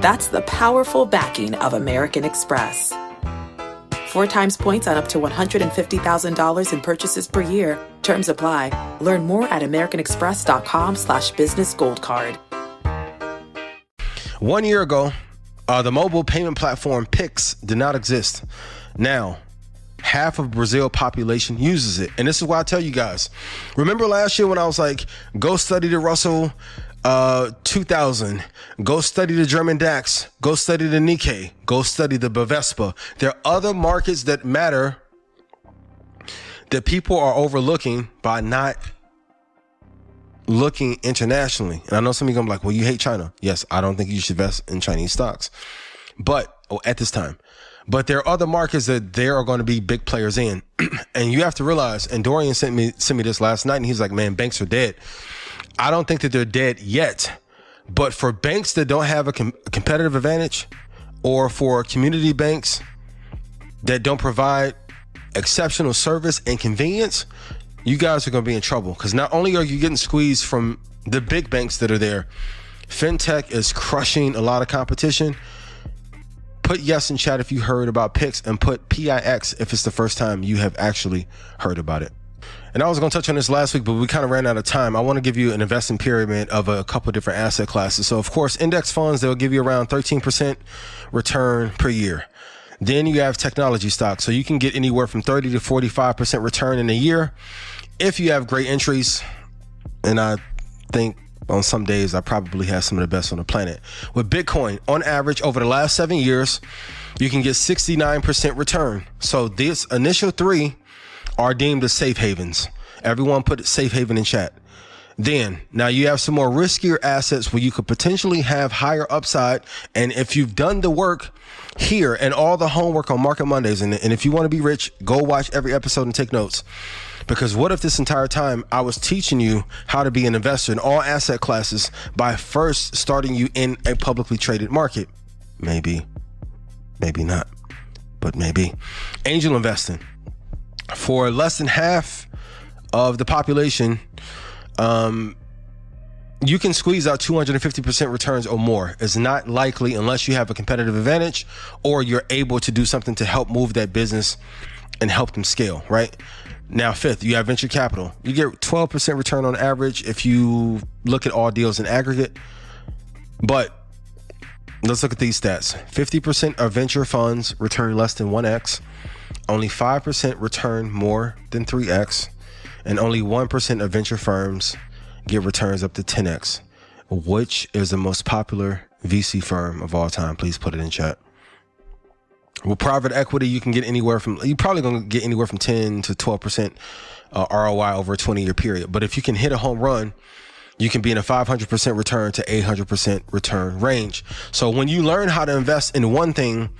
That's the powerful backing of American Express. Four times points on up to $150,000 in purchases per year. Terms apply. Learn more at americanexpress.com slash business gold card. One year ago, uh, the mobile payment platform Pix did not exist. Now, half of Brazil population uses it. And this is why I tell you guys. Remember last year when I was like, go study the Russell uh, 2000, go study the German DAX, go study the Nikkei, go study the Bovespa. There are other markets that matter that people are overlooking by not looking internationally. And I know some of you gonna be like, well, you hate China. Yes, I don't think you should invest in Chinese stocks. But oh, at this time. But there are other markets that there are going to be big players in. and you have to realize, and Dorian sent me sent me this last night, and he's like, man, banks are dead. I don't think that they're dead yet. But for banks that don't have a, com- competitive advantage, or for community banks that don't provide exceptional service and convenience, you guys are going to be in trouble because not only are you getting squeezed from the big banks that are there, fintech is crushing a lot of competition. Put yes in chat if you heard about Pix and put PIX if it's the first time you have actually heard about it. And I was going to touch on this last week, but we kind of ran out of time. I want to give you an investing pyramid of a couple different asset classes. So, of course, index funds, they'll give you around 13% return per year. Then you have technology stocks. So you can get anywhere from 30 to 45% return in a year if you have great entries. And I think on some days I probably have some of the best on the planet. With Bitcoin, on average, over the last seven years, you can get 69% return. So this initial three are deemed as safe havens. Everyone put safe haven in chat. Then, now you have some more riskier assets where you could potentially have higher upside. And if you've done the work here and all the homework on Market Mondays, and, and if you want to be rich, go watch every episode and take notes. Because what if this entire time I was teaching you how to be an investor in all asset classes by first starting you in a publicly traded market? Maybe, maybe not, but maybe. Angel investing. For less than half of the population, um, you can squeeze out 250% returns or more. It's not likely unless you have a competitive advantage or you're able to do something to help move that business and help them scale, right? Now, fifth, you have venture capital. You get 12% return on average if you look at all deals in aggregate. But let's look at these stats 50% of venture funds return less than 1x, only 5% return more than 3x, and only 1% of venture firms get returns up to 10x. Which is the most popular VC firm of all time? Please put it in chat. With private equity, you can get anywhere from you're probably gonna get anywhere from 10 to 12 percent uh, ROI over a 20 year period. But if you can hit a home run, you can be in a 500% return to 800% return range. So when you learn how to invest in one thing,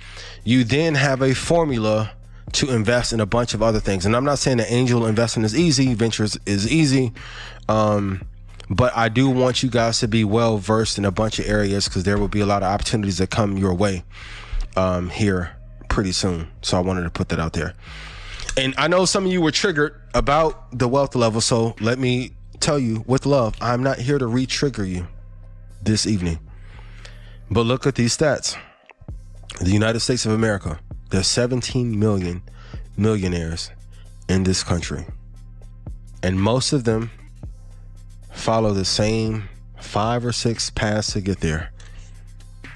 you then have a formula to invest in a bunch of other things. And I'm not saying that angel investing is easy, ventures is easy. Um, but I do want you guys to be well versed in a bunch of areas because there will be a lot of opportunities that come your way um, here pretty soon. So I wanted to put that out there. And I know some of you were triggered about the wealth level. So let me tell you with love, I'm not here to re trigger you this evening. But look at these stats the United States of America, there's 17 million millionaires in this country. And most of them follow the same five or six paths to get there.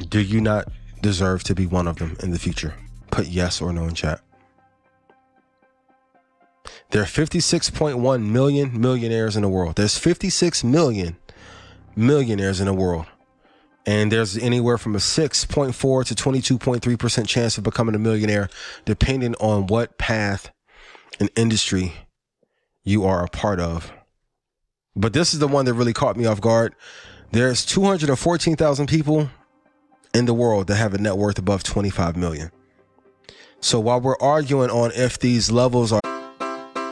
Do you not deserve to be one of them in the future? Put yes or no in chat. There are 56.1 million millionaires in the world. There's 56 million millionaires in the world. And there's anywhere from a 6.4 to 22.3% chance of becoming a millionaire, depending on what path and industry you are a part of. But this is the one that really caught me off guard. There's 214,000 people in the world that have a net worth above 25 million. So while we're arguing on if these levels are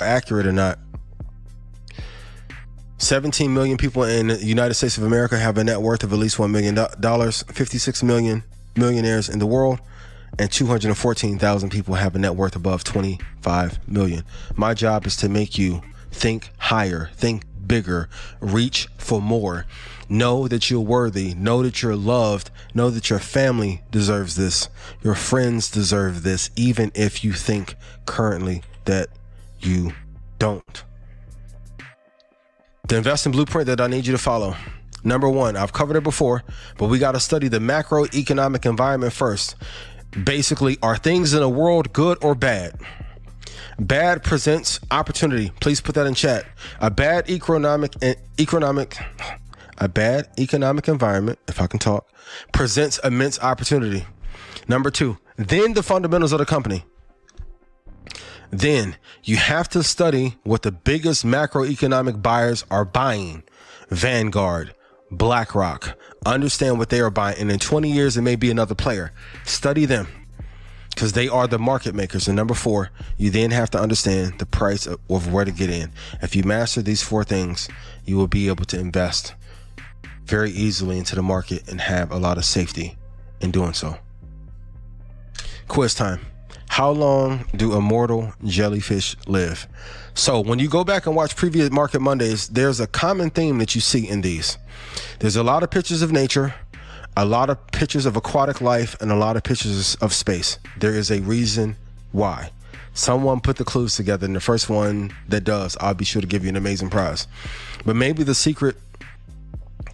accurate or not. 17 million people in the United States of America have a net worth of at least $1 million. 56 million millionaires in the world, and 214,000 people have a net worth above 25 million. My job is to make you think higher, think bigger, reach for more. Know that you're worthy. Know that you're loved. Know that your family deserves this. Your friends deserve this, even if you think currently that you don't. The investing blueprint that I need you to follow. Number one, I've covered it before, but we got to study the macroeconomic environment first. Basically, are things in the world good or bad? Bad presents opportunity. Please put that in chat. A bad economic eh, economic a bad economic environment, if I can talk, presents immense opportunity. Number two, then the fundamentals of the company. Then you have to study what the biggest macroeconomic buyers are buying Vanguard, BlackRock. Understand what they are buying. And in 20 years, it may be another player. Study them because they are the market makers. And number four, you then have to understand the price of, of where to get in. If you master these four things, you will be able to invest very easily into the market and have a lot of safety in doing so. Quiz time. How long do immortal jellyfish live? So, when you go back and watch previous Market Mondays, there's a common theme that you see in these. There's a lot of pictures of nature, a lot of pictures of aquatic life, and a lot of pictures of space. There is a reason why. Someone put the clues together, and the first one that does, I'll be sure to give you an amazing prize. But maybe the secret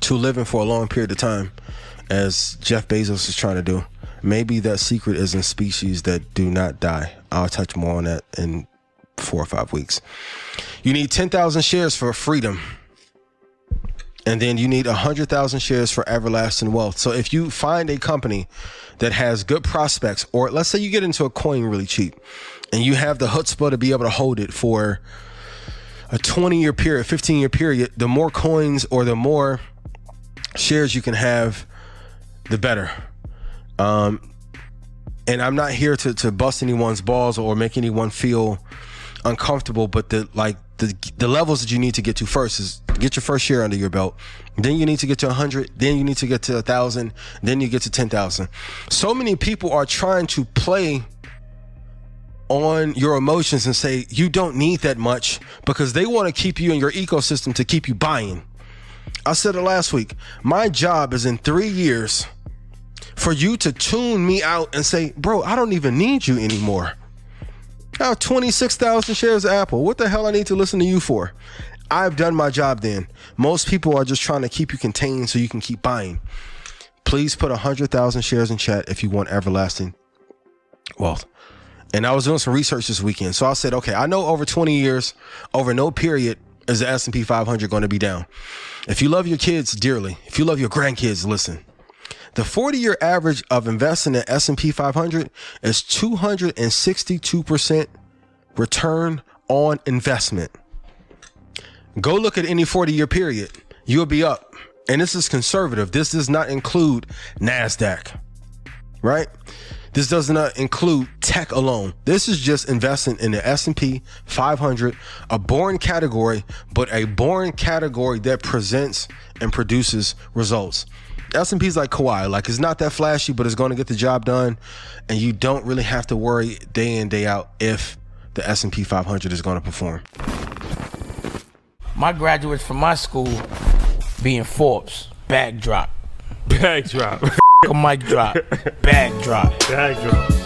to living for a long period of time, as Jeff Bezos is trying to do, maybe that secret is in species that do not die. I'll touch more on that in four or five weeks. You need 10,000 shares for freedom. And then you need 100,000 shares for everlasting wealth. So if you find a company that has good prospects, or let's say you get into a coin really cheap and you have the chutzpah to be able to hold it for a 20 year period, 15 year period, the more coins or the more shares you can have, the better. Um, and I'm not here to, to bust anyone's balls or make anyone feel uncomfortable, but the like the the levels that you need to get to first is get your first share under your belt. Then you need to get to 100. Then you need to get to a thousand. Then you get to 10,000. So many people are trying to play on your emotions and say you don't need that much because they want to keep you in your ecosystem to keep you buying. I said it last week. My job is in three years for you to tune me out and say, bro, I don't even need you anymore. I have 26,000 shares of Apple. What the hell I need to listen to you for? I've done my job then. Most people are just trying to keep you contained so you can keep buying. Please put 100,000 shares in chat if you want everlasting wealth. And I was doing some research this weekend. So I said, okay, I know over 20 years, over no period, is the S&P 500 going to be down. If you love your kids dearly, if you love your grandkids, listen. The 40-year average of investing in S&P 500 is 262% return on investment. Go look at any 40-year period. You'll be up. And this is conservative. This does not include NASDAQ, right? This does not include tech alone. This is just investing in the S&P 500, a boring category, but a boring category that presents and produces results. S&P is like Kawhi, like it's not that flashy, but it's going to get the job done, and you don't really have to worry day in day out if the S&P 500 is going to perform. My graduates from my school being Forbes, backdrop, backdrop, Bag drop. a mic drop, bag drop.